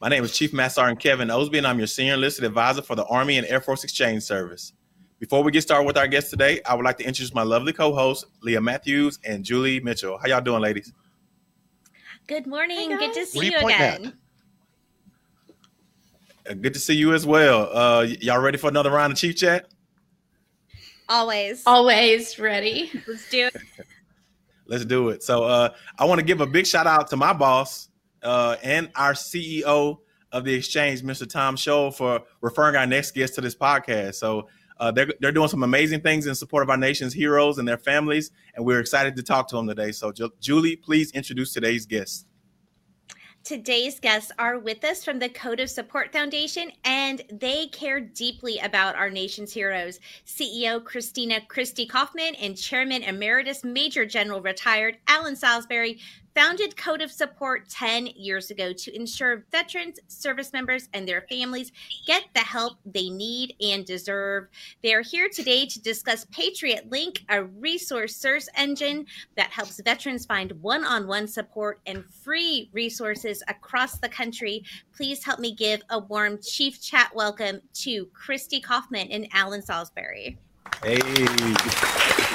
My name is Chief Master Sergeant Kevin Osby, and I'm your senior enlisted advisor for the Army and Air Force Exchange Service. Before we get started with our guest today, I would like to introduce my lovely co-hosts, Leah Matthews and Julie Mitchell. How y'all doing, ladies? Good morning. Good to see you, you again. Uh, good to see you as well. Uh, y'all ready for another round of Chief Chat? Always. Always ready. Let's do it. Let's do it. So uh, I want to give a big shout out to my boss uh, and our CEO of the exchange, Mr. Tom Shull, for referring our next guest to this podcast. So uh, they're, they're doing some amazing things in support of our nation's heroes and their families, and we're excited to talk to them today. So, Ju- Julie, please introduce today's guest. Today's guests are with us from the Code of Support Foundation, and they care deeply about our nation's heroes. CEO Christina Kristy Kaufmann and Chairman Emeritus Major General retired Alan Salisbury founded Code of Support 10 years ago to ensure veterans, service members, and their families get the help they need and deserve. They are here today to discuss Patriot Link, a resource search engine that helps veterans find one on one support and free resources across the country. Please help me give a warm Chief Chat welcome to Kristy Kaufmann and Alan Salisbury. Hey.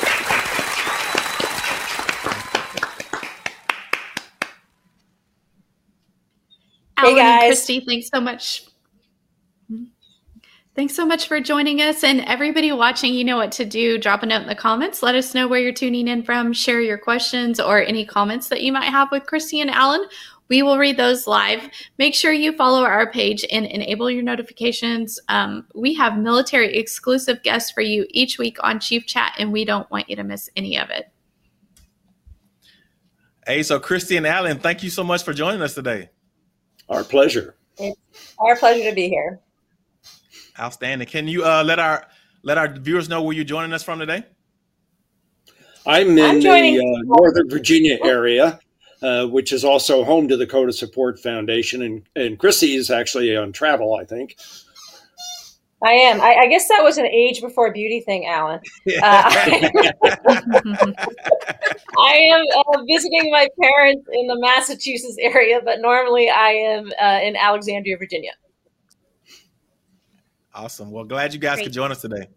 Alan hey guys. and Kristy, thanks so much. Thanks so much for joining us. And everybody watching, you know what to do. Drop a note in the comments. Let us know where you're tuning in from. Share your questions or any comments that you might have with Kristy and Alan. We will read those live. Make sure you follow our page and enable your notifications. Um, we have military exclusive guests for you each week on Chief Chat, and we don't want you to miss any of it. Hey, so Kristy and Alan, thank you so much for joining us today. Our pleasure. It's our pleasure to be here. Outstanding. Can you uh, let our let our viewers know where you're joining us from today? I'm in I'm the uh, Northern Virginia area, uh, which is also home to the Code of Support Foundation, and and Chrissy is actually on travel, I think. I am. I, I, guess that was an age before beauty thing, Alan. Uh, I, I am uh, visiting my parents in the Massachusetts area, but normally I am uh, in Alexandria, Virginia. Awesome. Well, glad you guys Great. could join us today.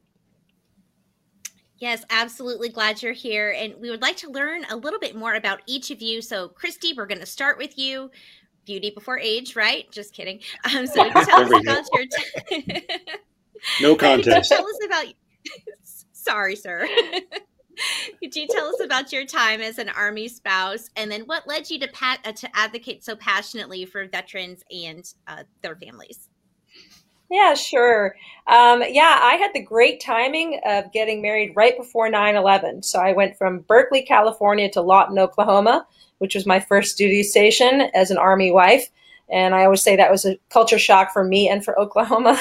Yes, absolutely glad you're here. And we would like to learn a little bit more about each of you. So, Kristy, we're going to start with you. Beauty before age, right? Just kidding. Um, so, tell us about your. T- no contest. tell us about. Sorry, sir. Could you tell us about your time as an Army spouse, and then what led you to pat, uh, to advocate so passionately for veterans and uh, their families? Yeah, sure. Um, yeah, I had the great timing of getting married right before 9 11. So I went from Berkeley, California to Lawton, Oklahoma, which was my first duty station as an Army wife. And I always say that was a culture shock for me and for Oklahoma.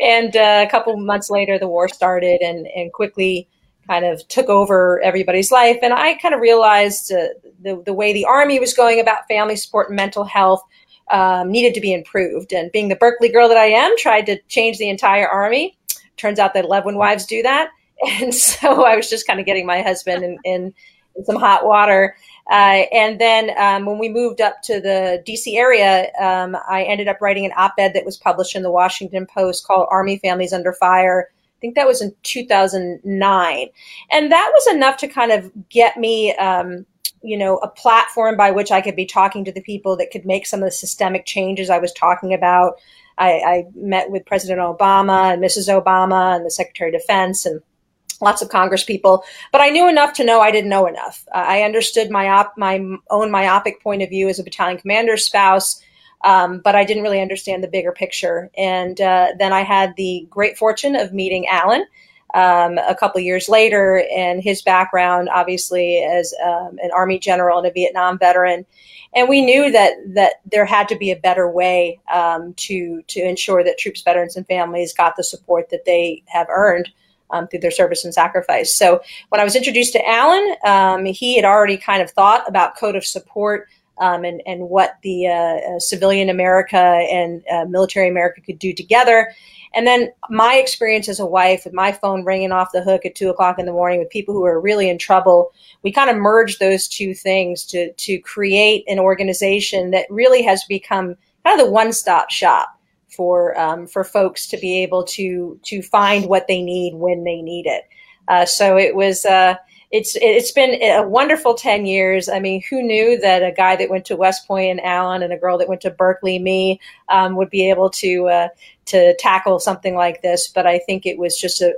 and uh, a couple months later, the war started and, and quickly kind of took over everybody's life. And I kind of realized uh, the, the way the Army was going about family support and mental health um, needed to be improved. And being the Berkeley girl that I am, tried to change the entire Army. Turns out that when wives do that. And so I was just kind of getting my husband in, in, in some hot water. Uh, and then um, when we moved up to the DC area, um, I ended up writing an op ed that was published in the Washington Post called Army Families Under Fire. I think that was in 2009. And that was enough to kind of get me, um, you know, a platform by which I could be talking to the people that could make some of the systemic changes I was talking about. I, I met with President Obama and Mrs. Obama and the Secretary of Defense and lots of Congress people, but I knew enough to know I didn't know enough. Uh, I understood my op- my own myopic point of view as a battalion commander's spouse, um, but I didn't really understand the bigger picture. And uh, then I had the great fortune of meeting Alan. Um, a couple years later, and his background, obviously, as um, an Army general and a Vietnam veteran. And we knew that that there had to be a better way um, to to ensure that troops, veterans, and families got the support that they have earned um, through their service and sacrifice. So when I was introduced to Alan, um, he had already kind of thought about code of support um, and, and what the uh, uh, civilian America and uh, military America could do together. And then my experience as a wife with my phone ringing off the hook at two o'clock in the morning with people who are really in trouble, we kind of merged those two things to, to create an organization that really has become kind of the one stop shop for um, for folks to be able to to find what they need when they need it. Uh, so it was uh, it's it's been a wonderful 10 years i mean who knew that a guy that went to west point and alan and a girl that went to berkeley me um, would be able to uh, to tackle something like this but i think it was just a,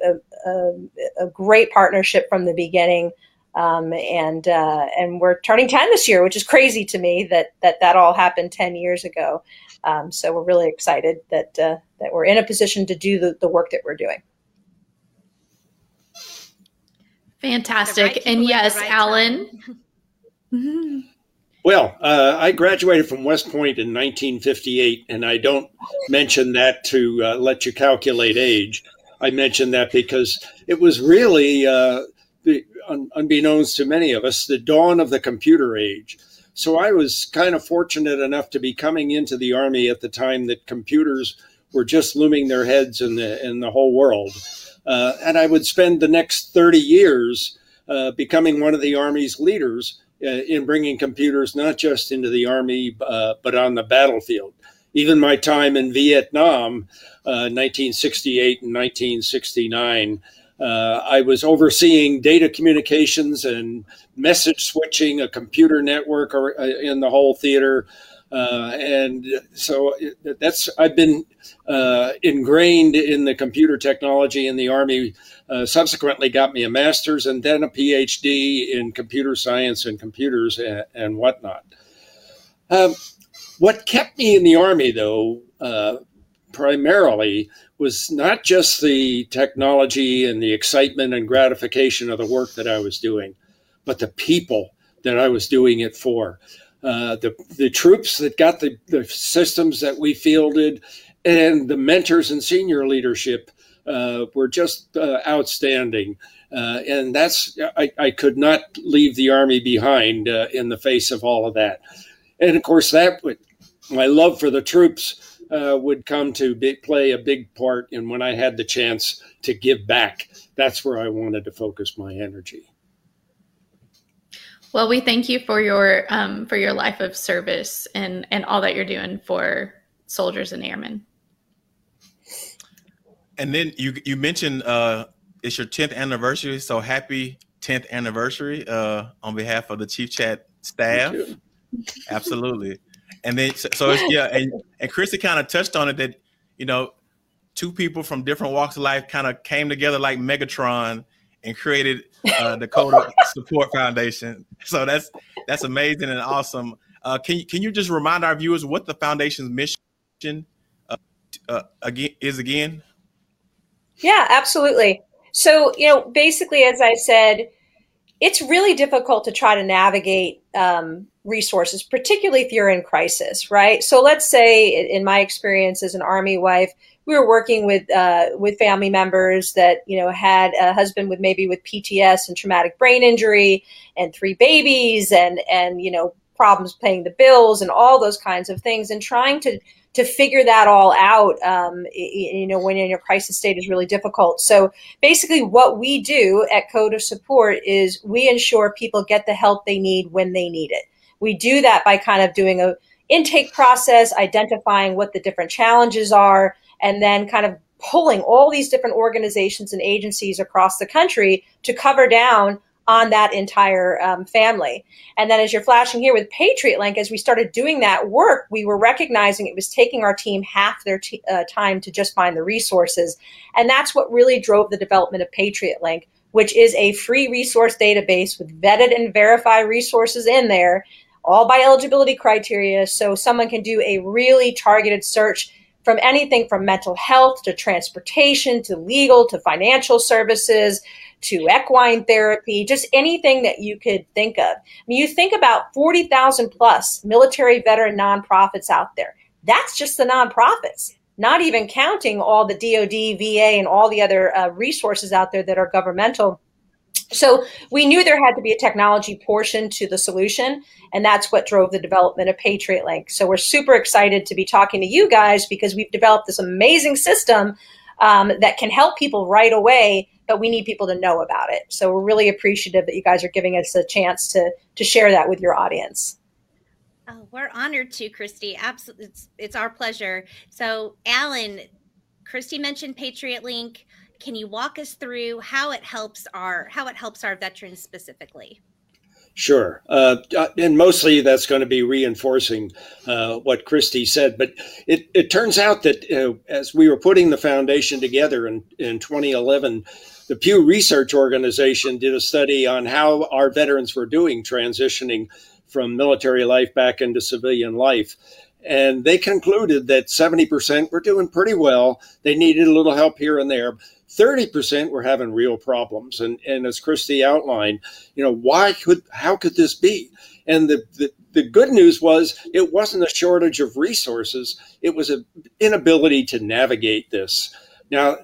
a, a great partnership from the beginning. Um, and uh, and we're turning 10 this year which is crazy to me that that that all happened 10 years ago. Um, so we're really excited that uh, that we're in a position to do the, the work that we're doing. Fantastic. Right and yes, right Alan. Well, uh, I graduated from West Point in 1958, and I don't mention that to uh, let you calculate age. I mention that because it was really, uh, the, un- unbeknownst to many of us, the dawn of the computer age. So I was kind of fortunate enough to be coming into the Army at the time that computers were just looming their heads in the in the whole world. Uh, and I would spend the next 30 years uh, becoming one of the Army's leaders in bringing computers not just into the Army, uh, but on the battlefield. Even my time in Vietnam, 1968 uh, and 1969, uh, I was overseeing data communications and message switching, a computer network or, in the whole theater. Uh, and so that's I've been uh, ingrained in the computer technology in the Army. Uh, subsequently, got me a master's and then a PhD in computer science and computers and, and whatnot. Um, what kept me in the Army, though, uh, primarily was not just the technology and the excitement and gratification of the work that I was doing, but the people that I was doing it for. Uh, the the troops that got the, the systems that we fielded, and the mentors and senior leadership uh, were just uh, outstanding. Uh, and that's I, I, could not leave the army behind uh, in the face of all of that. And of course, that would, my love for the troops would come to be, play a big part in when I had the chance to give back. That's where I wanted to focus my energy. Well, we thank you for your um, for your life of service and and all that you're doing for soldiers and airmen. And then you you mentioned uh, it's your 10th anniversary, so happy 10th anniversary uh, on behalf of the Chief Chat staff. Absolutely. And then so, so yeah, and and Kristy kind of touched on it that you know two people from different walks of life kind of came together like Megatron and created uh, Code of Support Foundation. So that's that's amazing and awesome. Uh, can you can you just remind our viewers what the foundation's mission uh, uh, again is again? Yeah, absolutely. So you know, basically, as I said, it's really difficult to try to navigate um, resources, particularly if you're in crisis, right? So let's say, in my experience as an army wife, we were working with uh, with family members that you know had a husband with maybe with PTS and traumatic brain injury and three babies and and you know problems paying the bills and all those kinds of things and trying to to figure that all out um, you know when in a crisis state is really difficult. So basically what we do at code of support is we ensure people get the help they need when they need it. We do that by kind of doing a intake process identifying what the different challenges are and then kind of pulling all these different organizations and agencies across the country to cover down on that entire um, family. And then as you're flashing here with Patriot Link, as we started doing that work, we were recognizing it was taking our team half their t- uh, time to just find the resources. And that's what really drove the development of Patriot Link, which is a free resource database with vetted and verified resources in there, all by eligibility criteria. So someone can do a really targeted search from anything from mental health to transportation to legal to financial services to equine therapy, just anything that you could think of. I mean, you think about 40,000 plus military veteran nonprofits out there. That's just the nonprofits, not even counting all the DoD, VA, and all the other uh, resources out there that are governmental. So we knew there had to be a technology portion to the solution, and that's what drove the development of Patriot Link. So we're super excited to be talking to you guys because we've developed this amazing system um, that can help people right away but we need people to know about it. So we're really appreciative that you guys are giving us a chance to to share that with your audience. Oh, we're honored to, Kristy. Absolutely, it's, it's our pleasure. So, Alan, Kristy mentioned Patriot Link. Can you walk us through how it helps our how it helps our veterans specifically? Sure. Uh, uh and mostly that's going to be reinforcing uh, what Kristy said. But it, it turns out that uh, as we were putting the foundation together in, in 2011, the Pew Research Organization did a study on how our veterans were doing transitioning from military life back into civilian life. And they concluded that 70% were doing pretty well. They needed a little help here and there. 30% were having real problems. And, and as Kristy outlined, you know, why could, how could this be? And the, the, the good news was it wasn't a shortage of resources. It was an inability to navigate this. Now,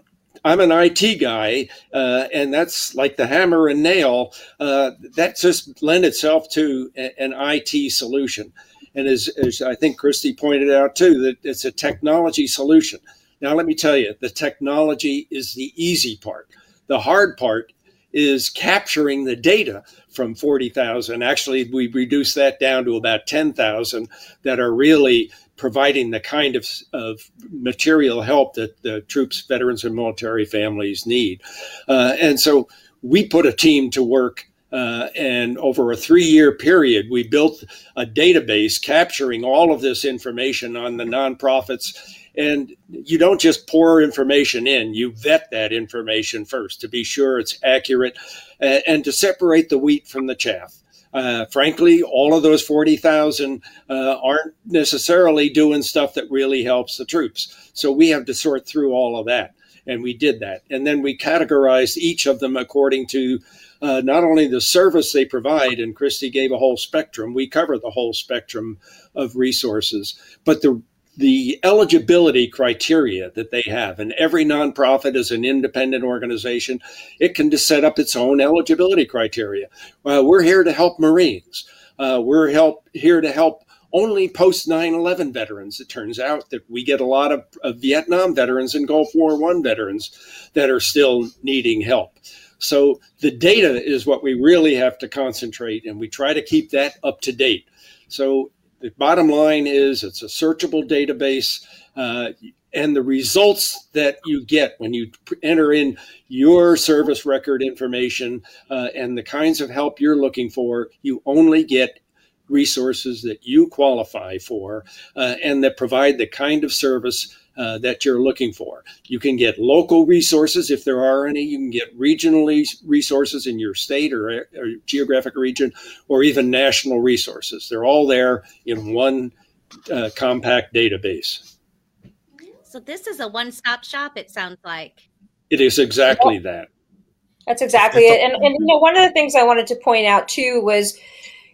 I'm an IT guy, uh, and that's like the hammer and nail. Uh, that just lend itself to a, an IT solution. And as, as I think Kristy pointed out too, that it's a technology solution. Now, let me tell you, the technology is the easy part. The hard part is capturing the data from 40,000. Actually, we reduced that down to about 10,000 that are really providing the kind of, of material help that the troops, veterans, and military families need. Uh, and so we put a team to work. Uh, and over a three year period, we built a database capturing all of this information on the nonprofits. And you don't just pour information in, you vet that information first to be sure it's accurate uh, and to separate the wheat from the chaff. Uh, frankly, all of those 40,000 uh, aren't necessarily doing stuff that really helps the troops. So we have to sort through all of that. And we did that. And then we categorized each of them according to uh, not only the service they provide, and Kristy gave a whole spectrum, we cover the whole spectrum of resources, but the the eligibility criteria that they have, and every nonprofit is an independent organization. It can just set up its own eligibility criteria. Uh, we're here to help Marines. Uh, we're help here to help only post 9-11 veterans. It turns out that we get a lot of, of Vietnam veterans and Gulf War One veterans that are still needing help. So the data is what we really have to concentrate, and we try to keep that up to date. So the bottom line is it's a searchable database. Uh, and the results that you get when you enter in your service record information uh, and the kinds of help you're looking for, you only get resources that you qualify for uh, and that provide the kind of service uh, that you're looking for. You can get local resources if there are any. You can get regional resources in your state or, or geographic region, or even national resources. They're all there in one uh, compact database. So this is a one-stop shop. It sounds like it is exactly that. That's exactly it. And, and you know, one of the things I wanted to point out too was,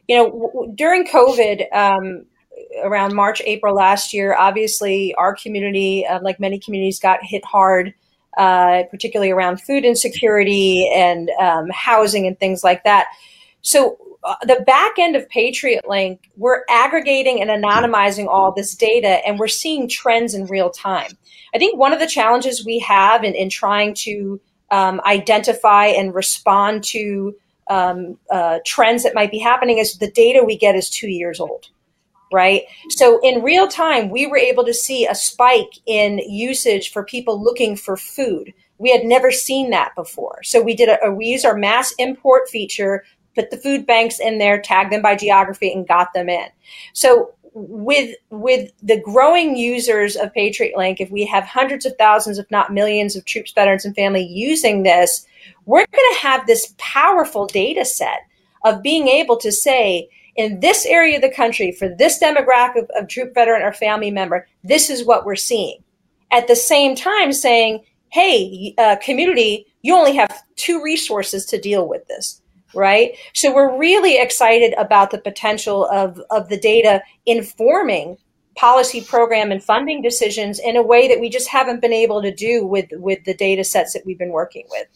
you know, w- during COVID, um, around March, April last year, obviously our community, uh, like many communities, got hit hard, uh, particularly around food insecurity and um, housing and things like that. So uh, the back end of Patriot Link, we're aggregating and anonymizing all this data, and we're seeing trends in real time. I think one of the challenges we have in, in trying to um, identify and respond to um, uh, trends that might be happening is the data we get is two years old right? So in real time, we were able to see a spike in usage for people looking for food. We had never seen that before. So we did a, we used our mass import feature, put the food banks in there, tagged them by geography, and got them in. So with with the growing users of Patriot Link, if we have hundreds of thousands, if not millions, of troops, veterans, and family using this, we're going to have this powerful data set of being able to say, in this area of the country for this demographic of, of troop veteran or family member, this is what we're seeing. at the same time saying, hey, uh, community, you only have two resources to deal with this right? So we're really excited about the potential of, of the data informing policy program and funding decisions in a way that we just haven't been able to do with with the data sets that we've been working with.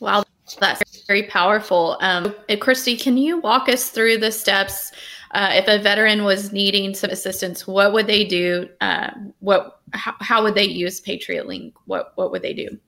Wow. That's very powerful um, kristy can you walk us through the steps uh, if a veteran was needing some assistance, what would they do? Uh, what how, how would they use Patriot Link? What what would they do?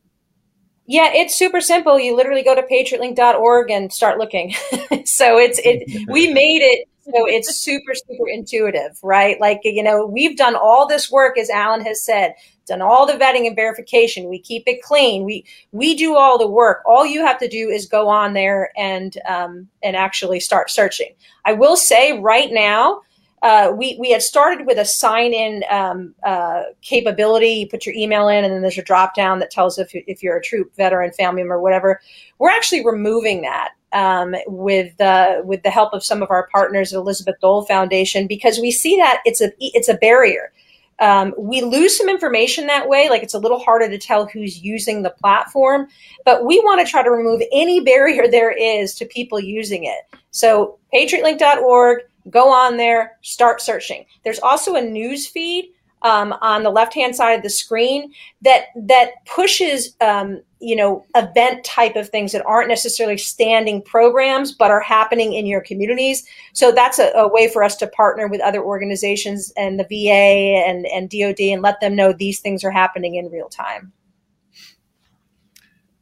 Yeah, it's super simple. You literally go to patriotlink.org and start looking. so it's it we made it so it's super super intuitive, right? Like you know, we've done all this work as Alan has said done all the vetting and verification. We keep it clean. We we do all the work. All you have to do is go on there and um, and actually start searching. I will say right now. Uh, we, we had started with a sign in um, uh, capability. You put your email in, and then there's a drop down that tells if, if you're a troop veteran, family member, whatever. We're actually removing that um, with uh, with the help of some of our partners at Elizabeth Dole Foundation because we see that it's a it's a barrier. Um, we lose some information that way. Like it's a little harder to tell who's using the platform, but we want to try to remove any barrier there is to people using it. So patriotlink.org, go on there, start searching. There's also a news feed um, on the left hand side of the screen that that pushes um, you know event type of things that aren't necessarily standing programs but are happening in your communities. So that's a, a, way for us to partner with other organizations and the va and, and dod and let them know these things are happening in real time.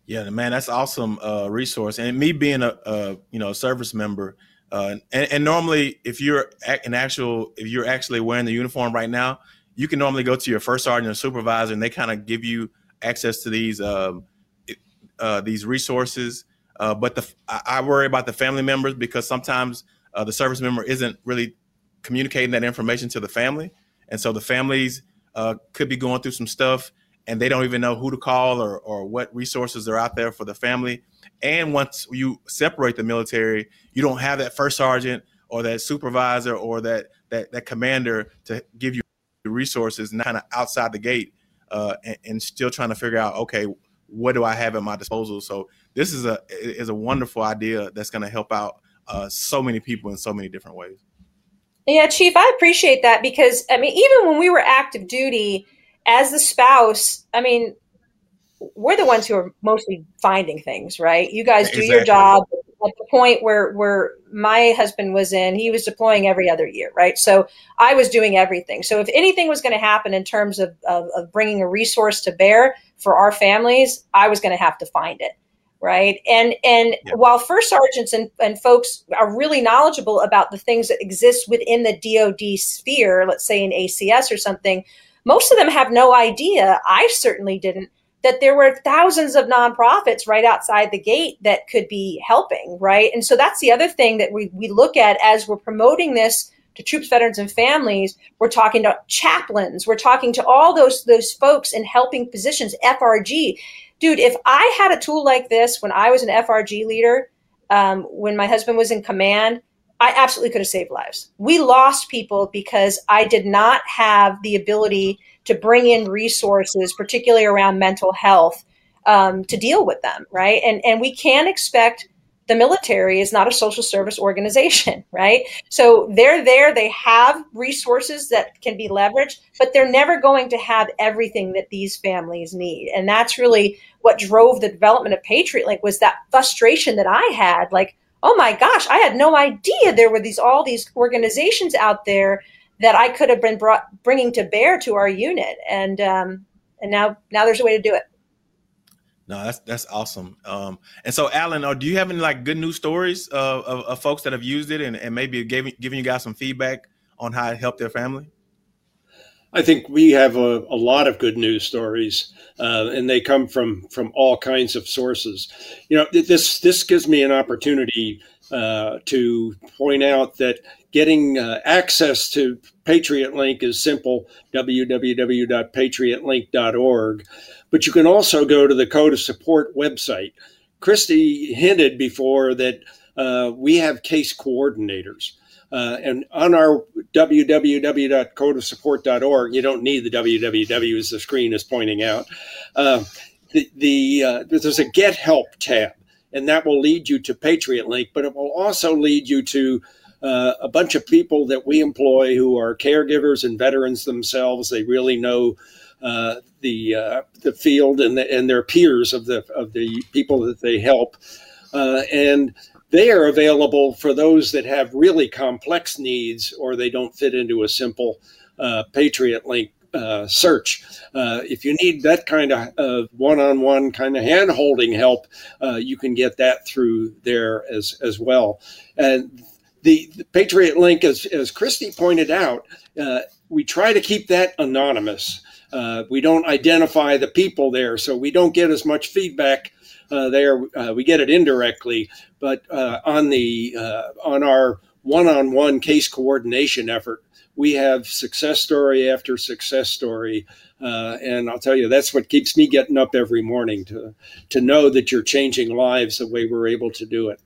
Yeah man that's awesome uh, resource. And me being a, a you know service member uh, and, and normally if you're an actual if you're actually wearing the uniform right now you can normally go to your first sergeant or supervisor, and they kind of give you access to these um, uh, these resources. Uh, but the, I worry about the family members because sometimes uh, the service member isn't really communicating that information to the family, and so the families uh, could be going through some stuff, and they don't even know who to call or or what resources are out there for the family. And once you separate the military, you don't have that first sergeant or that supervisor or that that, that commander to give you resources kind of outside the gate uh, and, and, still trying to figure out okay what do i have at my disposal? So this is a is a wonderful idea that's going to help out uh, so many people in so many different ways. Yeah chief i appreciate that because i mean even when we were active duty as the spouse i mean we're the ones who are mostly finding things right? You guys do exactly. your job at the point where where my husband was in, he was deploying every other year, right? So I was doing everything. So if anything was going to happen in terms of, of, of bringing a resource to bear for our families, I was going to have to find it right and and yeah. while first sergeants and, and folks are really knowledgeable about the things that exist within the dod sphere let's say in acs or something most of them have no idea i certainly didn't that there were thousands of nonprofits right outside the gate that could be helping, right? And so that's the other thing that we, we look at as we're promoting this to troops, veterans, and families. We're talking to chaplains. We're talking to all those those folks in helping positions. FRG, dude. If I had a tool like this when I was an FRG leader, um, when my husband was in command, I absolutely could have saved lives. We lost people because I did not have the ability to bring in resources, particularly around mental health, um, to deal with them, right? And and we can't expect the military is not a social service organization, right? So they're there, they have resources that can be leveraged, but they're never going to have everything that these families need. And that's really what drove the development of Patriot Link was that frustration that I had like, oh my gosh, I had no idea there were these all these organizations out there that I could have been brought bringing to bear to our unit, and um, and now now there's a way to do it. No, that's that's awesome. Um, and so, Alan, uh, do you have any like good news stories of, of, of folks that have used it and, and maybe giving giving you guys some feedback on how it helped their family? I think we have a, a lot of good news stories, uh, and they come from from all kinds of sources. You know, this this gives me an opportunity uh, to point out that getting uh, access to Patriot Link is simple www.patriotlink.org. But you can also go to the Code of Support website. Kristy hinted before that uh, we have case coordinators. Uh, and on our www.codeofsupport.org, you don't need the www as the screen is pointing out. Uh, the, the uh, there's a Get Help tab, and that will lead you to Patriot Link, but it will also lead you to uh, a bunch of people that we employ who are caregivers and veterans themselves. They really know uh, the uh, the field and the, and their peers of the of the people that they help, uh, and they are available for those that have really complex needs or they don't fit into a simple uh, Patriot Link uh, search. Uh, if you need that kind of one-on-one kind of hand-holding help, uh, you can get that through there as as well. And the, the Patriot Link, as as Kristy pointed out, uh, we try to keep that anonymous. Uh, we don't identify the people there, so we don't get as much feedback there. Uh, we get it indirectly, but uh, on the uh, on our one-on-one case coordination effort, we have success story after success story, uh, and I'll tell you that's what keeps me getting up every morning to to know that you're changing lives the way we're able to do it.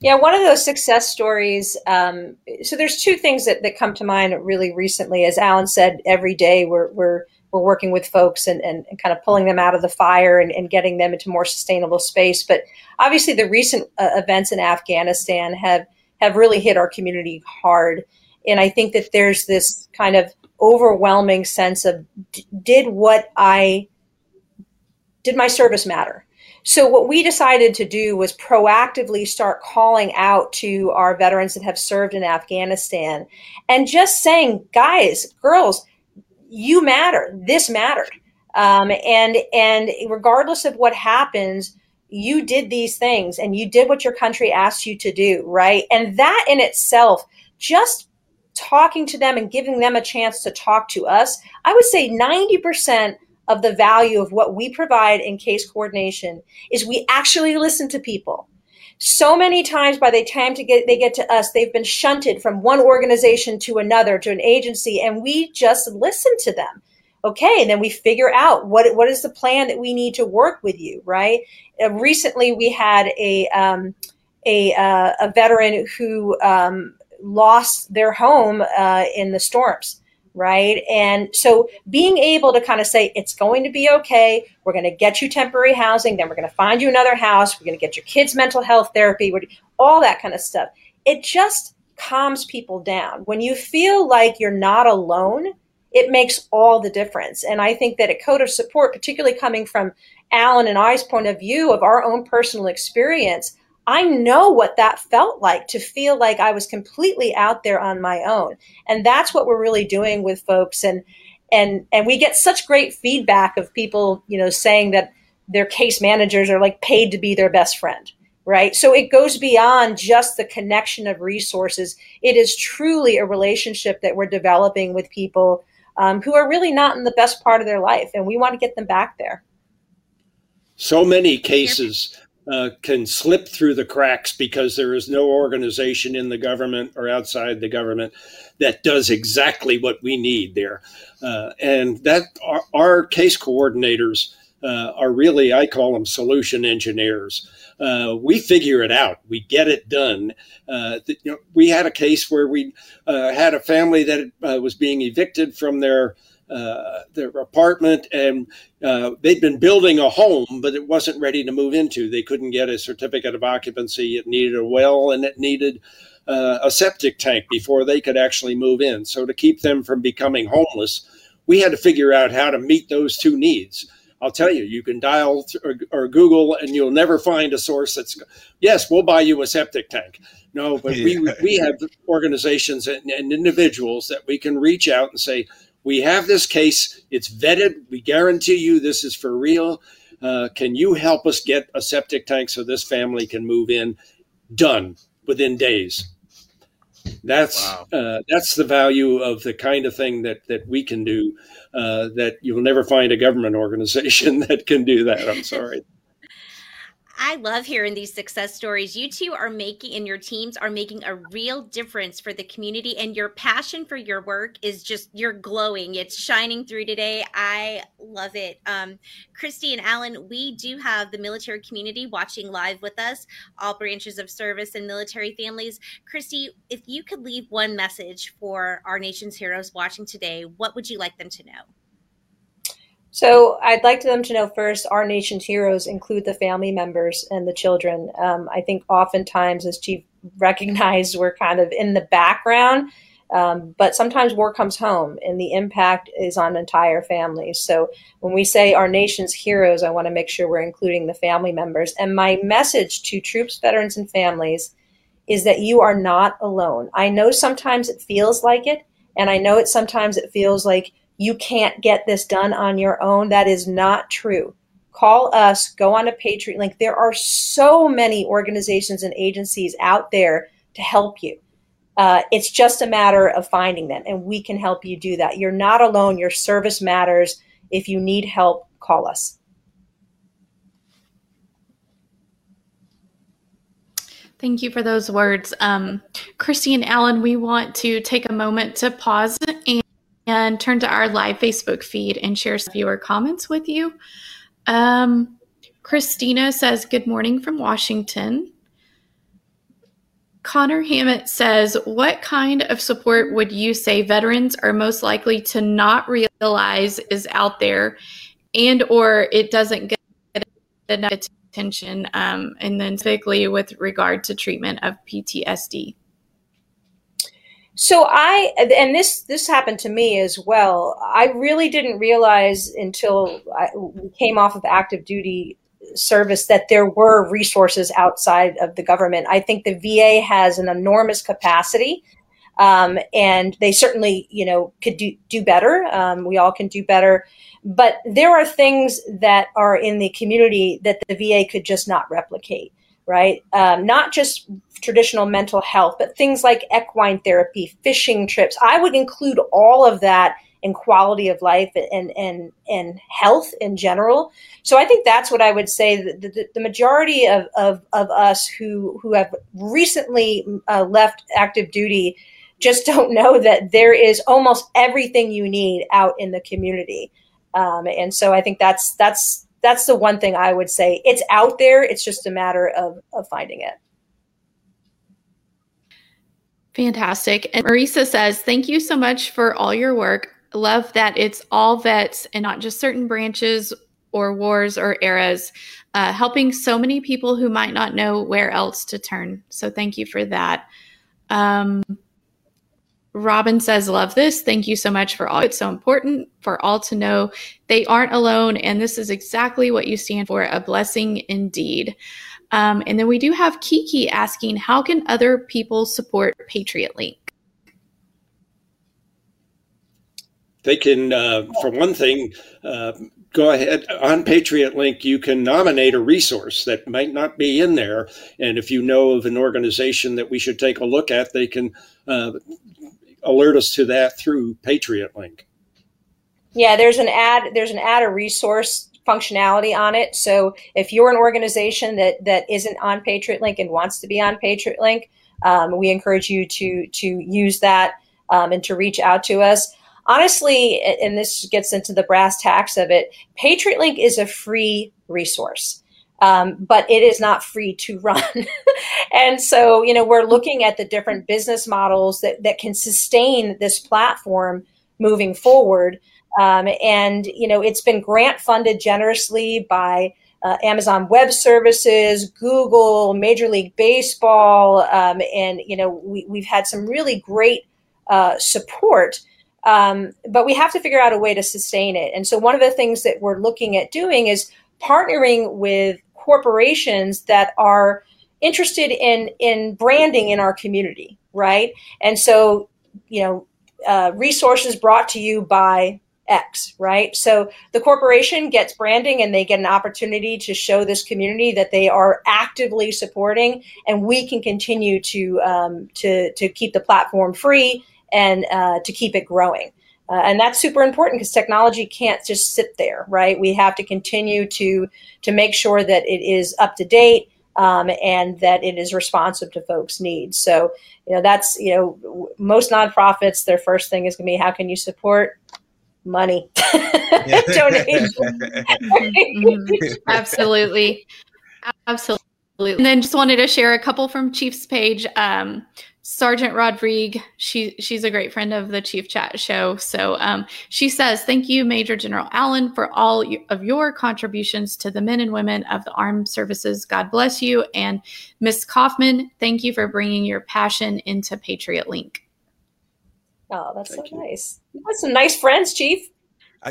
Yeah, one of those success stories. Um, so there's two things that, that come to mind really recently. As Alan said, every day we're, we're we're working with folks and, and, and, kind of pulling them out of the fire and, and, getting them into more sustainable space. But obviously, the recent uh, events in Afghanistan have have really hit our community hard, and I think that there's this kind of overwhelming sense of did what I did my service matter? So what we decided to do was proactively start calling out to our veterans that have served in Afghanistan and just saying, guys, girls, you matter. This mattered. Um, and and regardless of what happens, you did these things and you did what your country asked you to do, right? And that in itself, just talking to them and giving them a chance to talk to us, I would say 90% of the value of what we provide in case coordination is we actually listen to people so many times by the time to get they get to us they've been shunted from one organization to another to an agency and we just listen to them. Okay and then we figure out what what is the plan that we need to work with you right? Uh, recently we had a um, a, uh, a veteran who um, lost their home uh, in the storms right? And so being able to kind of say, it's going to be okay. We're going to get you temporary housing. Then we're going to find you another house. We're going to get your kids mental health therapy, all that kind of stuff. It just calms people down. When you feel like you're not alone, it makes all the difference. And I think that a code of support, particularly coming from Alan and I's point of view of our own personal experience, I know what that felt like to feel like I was completely out there on my own. And that's what we're really doing with folks. And, and, and we get such great feedback of people, you know, saying that their case managers are like paid to be their best friend. Right. So it goes beyond just the connection of resources. It is truly a relationship that we're developing with people um, who are really not in the best part of their life. And we want to get them back there. So many cases uh, can slip through the cracks because there is no organization in the government or outside the government that does exactly what we need there. Uh, and that our, our case coordinators uh, are really, I call them solution engineers. Uh, we figure it out. We get it done. Uh, you know, we had a case where we had a family that was being evicted from their uh, their apartment, and uh, they'd been building a home, but it wasn't ready to move into. They couldn't get a certificate of occupancy. It needed a well, and it needed uh, a septic tank before they could actually move in. So to keep them from becoming homeless, we had to figure out how to meet those two needs. I'll tell you, you can dial or, or, Google, and you'll never find a source that's yes, we'll buy you a septic tank. No, but yeah. we we have organizations and, and individuals that we can reach out and say, we have this case. It's vetted. We guarantee you this is for real. Uh, can you help us get a septic tank so this family can move in? Done within days. That's wow. uh, that's the value of the kind of thing that that we can do. Uh, that you'll never find a government organization that can do that. I'm sorry. I love hearing these success stories. You two are making, and your teams are making a real difference for the community, and your passion for your work is just, you're glowing. It's shining through today. I love it. Um, Kristy and Alan, we do have the military community watching live with us, all branches of service and military families. Kristy, if you could leave one message for our nation's heroes watching today, what would you like them to know? So I'd like them to know first, our nation's heroes include the family members and the children. Um, I think oftentimes, as Chief recognized, we're kind of in the background, um, but sometimes war comes home and the impact is on entire families. So when we say our nation's heroes, I want to make sure we're including the family members. And my message to troops, veterans, and families is that you are not alone. I know sometimes it feels like it, and I know it sometimes it feels like you can't get this done on your own. That is not true. Call us, go on a Patriot Link. There are so many organizations and agencies out there to help you. Uh, it's just a matter of finding them, and we can help you do that. You're not alone. Your service matters. If you need help, call us. Thank you for those words. Um, Kristy and Alan, we want to take a moment to pause and and turn to our live Facebook feed and share some viewer comments with you. Um, Christina says, Good morning from Washington. Connor Hammett says, What kind of support would you say veterans are most likely to not realize is out there and or it doesn't get enough attention? Um, and then specifically with regard to treatment of PTSD. So I and this this happened to me as well. I really didn't realize until I came off of active duty service that there were resources outside of the government. I think the VA has an enormous capacity, um, and they certainly you know could do do better. Um, we all can do better, but there are things that are in the community that the VA could just not replicate right? Um, not just traditional mental health, but things like equine therapy, fishing trips. I would include all of that in quality of life and and and health in general. So I think that's what I would say. The, the, the majority of, of, of us who who have recently uh, left active duty just don't know that there is almost everything you need out in the community. Um, and so I think that's that's that's the one thing I would say. It's out there. It's just a matter of, of finding it. Fantastic. And Marisa says, Thank you so much for all your work. Love that it's all vets and not just certain branches or wars or eras, uh, helping so many people who might not know where else to turn. So thank you for that. Um, Robin says, Love this. Thank you so much for all. It's so important for all to know they aren't alone. And this is exactly what you stand for a blessing indeed. Um, and then we do have Kiki asking, How can other people support Patriot Link? They can, uh, for one thing, uh, go ahead on Patriot Link. You can nominate a resource that might not be in there, and if you know of an organization that we should take a look at, they can uh, alert us to that through Patriot Link. Yeah, there's an add there's an add a resource functionality on it. So if you're an organization that that isn't on Patriot Link and wants to be on Patriot Link, um, we encourage you to to use that um, and to reach out to us. Honestly, and this gets into the brass tacks of it, Patriot Link is a free resource um, but it is not free to run. and so, you know, we're looking at the different business models that, that can sustain this platform moving forward. Um, and, you know, it's been grant funded generously by uh, Amazon Web Services, Google, Major League Baseball. Um, and, you know, we, we've had some really great uh, support. Um, but we have to figure out a way to sustain it. And so, one of the things that we're looking at doing is partnering with corporations that are interested in in branding in our community, right? And so, you know, uh, resources brought to you by X, right? So the corporation gets branding and they get an opportunity to show this community that they are actively supporting, and we can continue to um, to to keep the platform free and uh, to keep it growing. Uh, and that's super important because technology can't just sit there, right? We have to continue to to make sure that it is up to date um, and that it is responsive to folks' needs. So, you know, that's you know, most nonprofits, their first thing is going to be how can you support money, donation. Absolutely, absolutely. And then just wanted to share a couple from Chief's page. Um, Sergeant Rodrigue, she she's a great friend of the Chief Chat show. So um, she says, "Thank you, Major General Alan, for all of your contributions to the men and women of the armed services. God bless you." And Miss Kaufmann, thank you for bringing your passion into Patriot Link. Oh, that's thank so you. nice. You got some nice friends, Chief.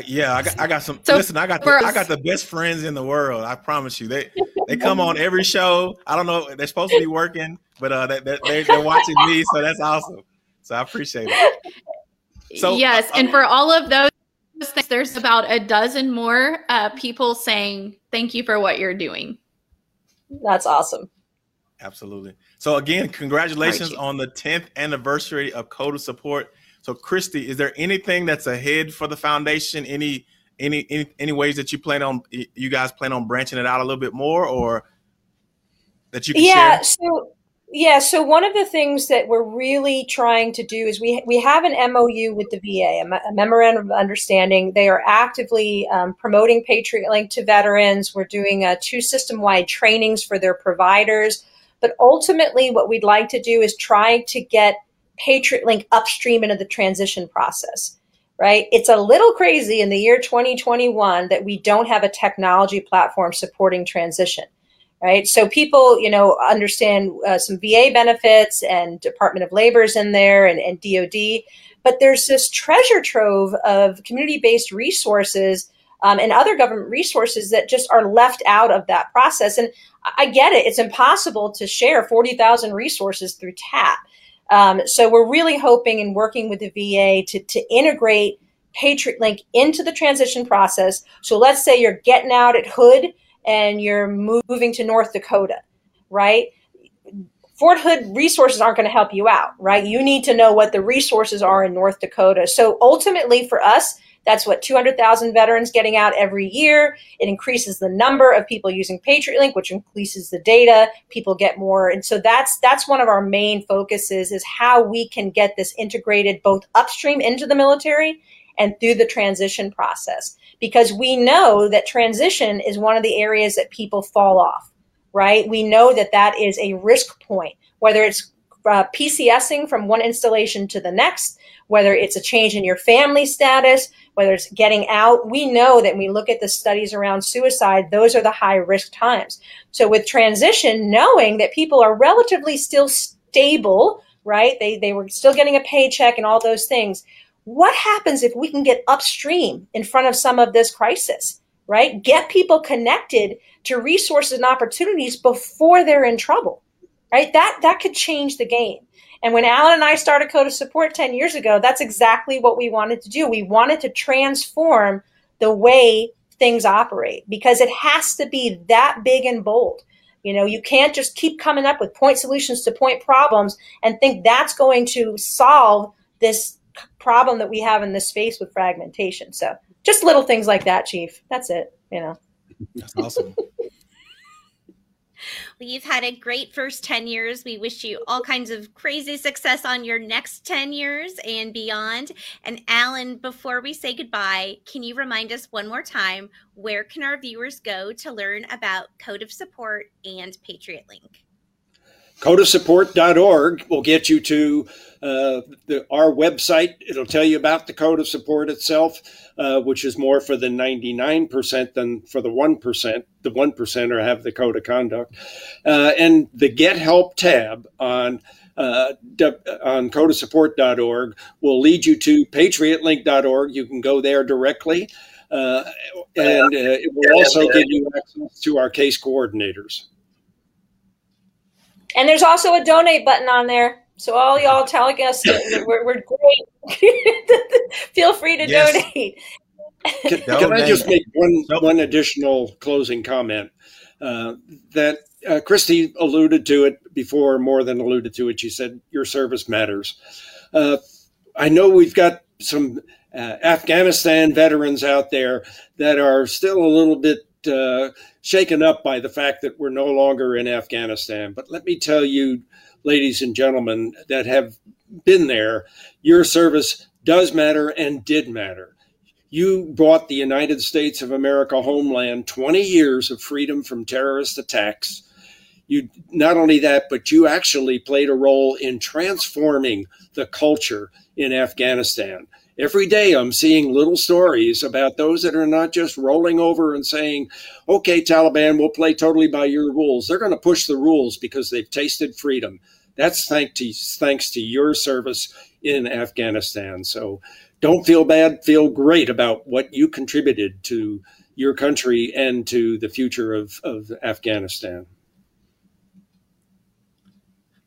Yeah, I got, I got some. So listen, I got the, I got the best friends in the world. I promise you. They they come on every show. I don't know. They're supposed to be working, but uh, they, they're, they're watching me, so that's awesome. So I appreciate it. So yes, uh, and for all of those things, there's about a dozen more uh, people saying thank you for what you're doing. That's awesome. Absolutely. So again, congratulations on the 10th anniversary of Code of Support. So, Kristy, is there anything that's ahead for the foundation? Any any any, any ways that you plan on you guys plan on branching it out a little bit more, or that you can yeah, share? so yeah, so one of the things that we're really trying to do is we we have an MOU with the VA, a, memorandum of understanding. They are actively um, promoting Patriot Link to veterans. We're doing uh, two system wide trainings for their providers. But ultimately, what we'd like to do is try to get Patriot Link upstream into the transition process, right? It's a little crazy in the year 2021 that we don't have a technology platform supporting transition, right? So people, you know, understand uh, some VA benefits and Department of Labor's in there and, and DOD, but there's this treasure trove of community-based resources um, and other government resources that just are left out of that process. And I get it; it's impossible to share 40,000 resources through TAP. Um, so we're really hoping and working with the VA to, to integrate Patriot Link into the transition process. So let's say you're getting out at Hood and you're moving to North Dakota, right? Fort Hood resources aren't going to help you out, right? You need to know what the resources are in North Dakota. So ultimately for us, that's what 200,000 veterans getting out every year. It increases the number of people using Patriot Link, which increases the data. People get more, and so that's that's one of our main focuses is how we can get this integrated both upstream into the military and through the transition process because we know that transition is one of the areas that people fall off right we know that that is a risk point whether it's uh, PCSing from one installation to the next, whether it's a change in your family status, whether it's getting out. We know that when we look at the studies around suicide, those are the high risk times. So with transition, knowing that people are relatively still stable, right? They, they were still getting a paycheck and all those things. What happens if we can get upstream in front of some of this crisis, right? Get people connected to resources and opportunities before they're in trouble, right? That, that could change the game. And when Alan and I started Code of Support 10 years ago, that's exactly what we wanted to do. We wanted to transform the way things operate because it has to be that big and bold. You know, you can't just keep coming up with point solutions to point problems and think that's going to solve this problem that we have in this space with fragmentation. So just little things like that, Chief. That's it, you know. That's awesome. Well, you've had a great first 10 years. We wish you all kinds of crazy success on your next 10 years and beyond. And Alan, before we say goodbye, can you remind us one more time where can our viewers go to learn about Code of Support and Patriot Link? codeofsupport.org will get you to uh, the, our website. It'll tell you about the code of support itself, uh, which is more for the 99% than for the 1%. The 1%er have the code of conduct. Uh, and the Get Help tab on uh, on codeofsupport.org will lead you to patriotlink.org. You can go there directly. Uh, and uh, it will also give you access to our case coordinators. And there's also a donate button on there. So all y'all telling us we're, we're great, feel free to yes. donate. Can, can, I just make one nope. one additional closing comment? Uh, that uh, Kristy alluded to it before, more than alluded to it. She said your service matters. Uh, I know we've got some uh, Afghanistan veterans out there that are still a little bit uh, shaken up by the fact that we're no longer in Afghanistan. But let me tell you, ladies and gentlemen that have been there, your service does matter and did matter. You brought the United States of America homeland 20 years of freedom from terrorist attacks. You not only that, but you actually played a role in transforming the culture in Afghanistan. Every day I'm seeing little stories about those that are not just rolling over and saying, okay, Taliban, we'll play totally by your rules. They're going to push the rules because they've tasted freedom. That's thanks to, thanks to your service in Afghanistan. So don't feel bad, feel great about what you contributed to your country and to the future of, of Afghanistan.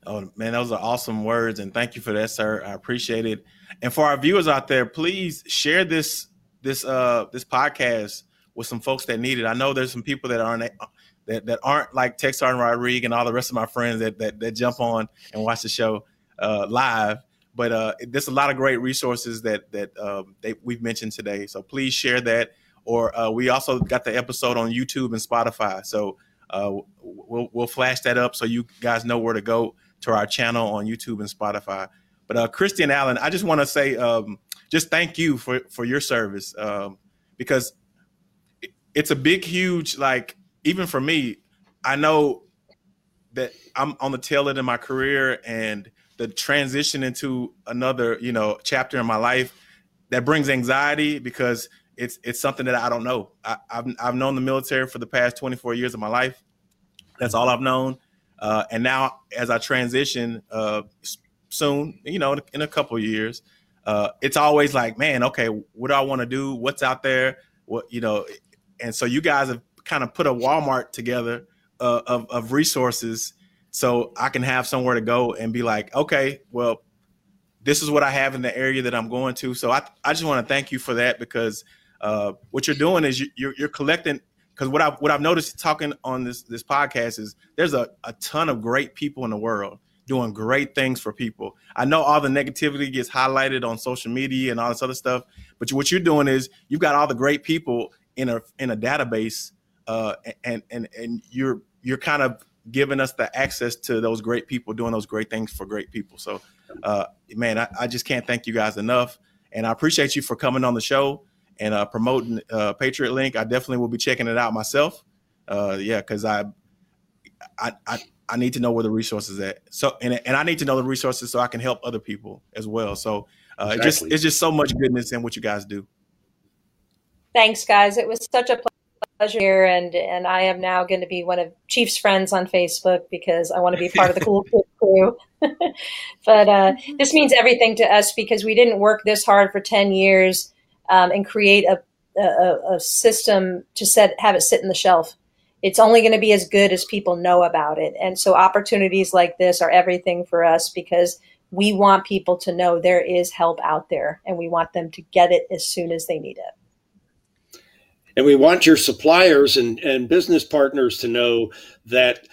Oh man, those are awesome words, and thank you for that, sir. I appreciate it. And for our viewers out there, please share this this uh this podcast with some folks that need it. I know there's some people that aren't that, that aren't like Tech Sergeant Rodrigue and all the rest of my friends that that, that jump on and watch the show uh, live. But uh, there's a lot of great resources that that um, they, we've mentioned today. So please share that. Or uh, we also got the episode on YouTube and Spotify. So uh, we'll we'll flash that up so you guys know where to go to our channel on YouTube and Spotify. But uh, Christian Allen, I just want to say, um, just thank you for for your service um, because it's a big, huge like even for me. I know that I'm on the tail end of my career and the transition into another, you know, chapter in my life that brings anxiety because it's it's something that I don't know. I, have I've known the military for the past 24 years of my life. That's all I've known. Uh, and now, as I transition uh, soon, you know, in a, couple years, uh, it's always like, man, okay, what do I want to do? What's out there? What you know? And so you guys have kind of put a Walmart together uh, of, of resources, so I can have somewhere to go and be like, okay, well, this is what I have in the area that I'm going to. So I I just want to thank you for that because uh, what you're doing is you, you're, you're collecting because what I what I've noticed talking on this this podcast is there's a, a ton of great people in the world doing great things for people. I know all the negativity gets highlighted on social media and all this other stuff, but what you're doing is you've got all the great people in a in a database, uh, and and and you're you're kind of giving us the access to those great people doing those great things for great people. So, uh, man, I, I just can't thank you guys enough, and I appreciate you for coming on the show and uh, promoting uh, Patriot Link. I definitely will be checking it out myself. Uh, yeah, because I, I, I, I need to know where the resources at. So and and I need to know the resources so I can help other people as well. So uh, exactly. it just it's just so much goodness in what you guys do. Thanks, guys. It was such a pleasure here, and and I am now going to be one of Chief's friends on Facebook because I want to be part of the cool kid crew. but uh, this means everything to us because we didn't work this hard for ten years um, and create a, a, a system to set have it sit in the shelf. It's only going to be as good as people know about it. And so opportunities like this are everything for us because we want people to know there is help out there and we want them to get it as soon as they need it. And we want your suppliers and, and business partners to know that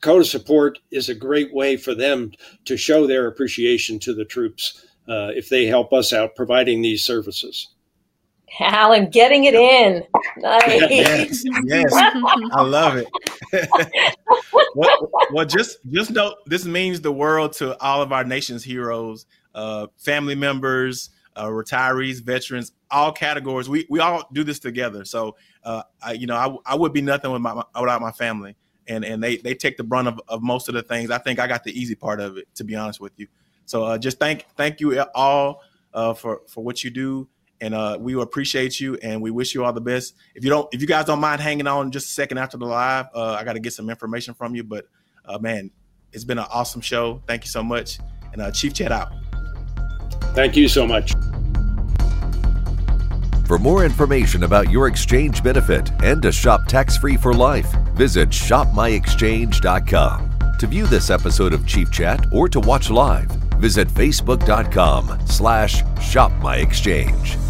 Code of Support is a great way for them to show their appreciation to the troops uh, if they help us out providing these services. Alan, getting it in. Nice. Yes, yes. I love it. well, well, just just know this means the world to all of our nation's heroes, uh, family members, uh, retirees, veterans, all categories. We we all do this together. So, uh, I, you know, I, I would be nothing with my, without my family, and and they they take the brunt of, of most of the things. I think I got the easy part of it, to be honest with you. So, uh, just thank thank you all uh, for for what you do and uh, we appreciate you and we wish you all the best. If you don't, if you guys don't mind hanging on just a second after the live, uh, I got to get some information from you. But uh, man, it's been an awesome show. Thank you so much, and uh, Chief Chat out. Thank you so much. For more information about your exchange benefit and to shop tax free for life, visit shopmyexchange.com. To view this episode of Chief Chat or to watch live, visit facebook.com slash shopmyexchange.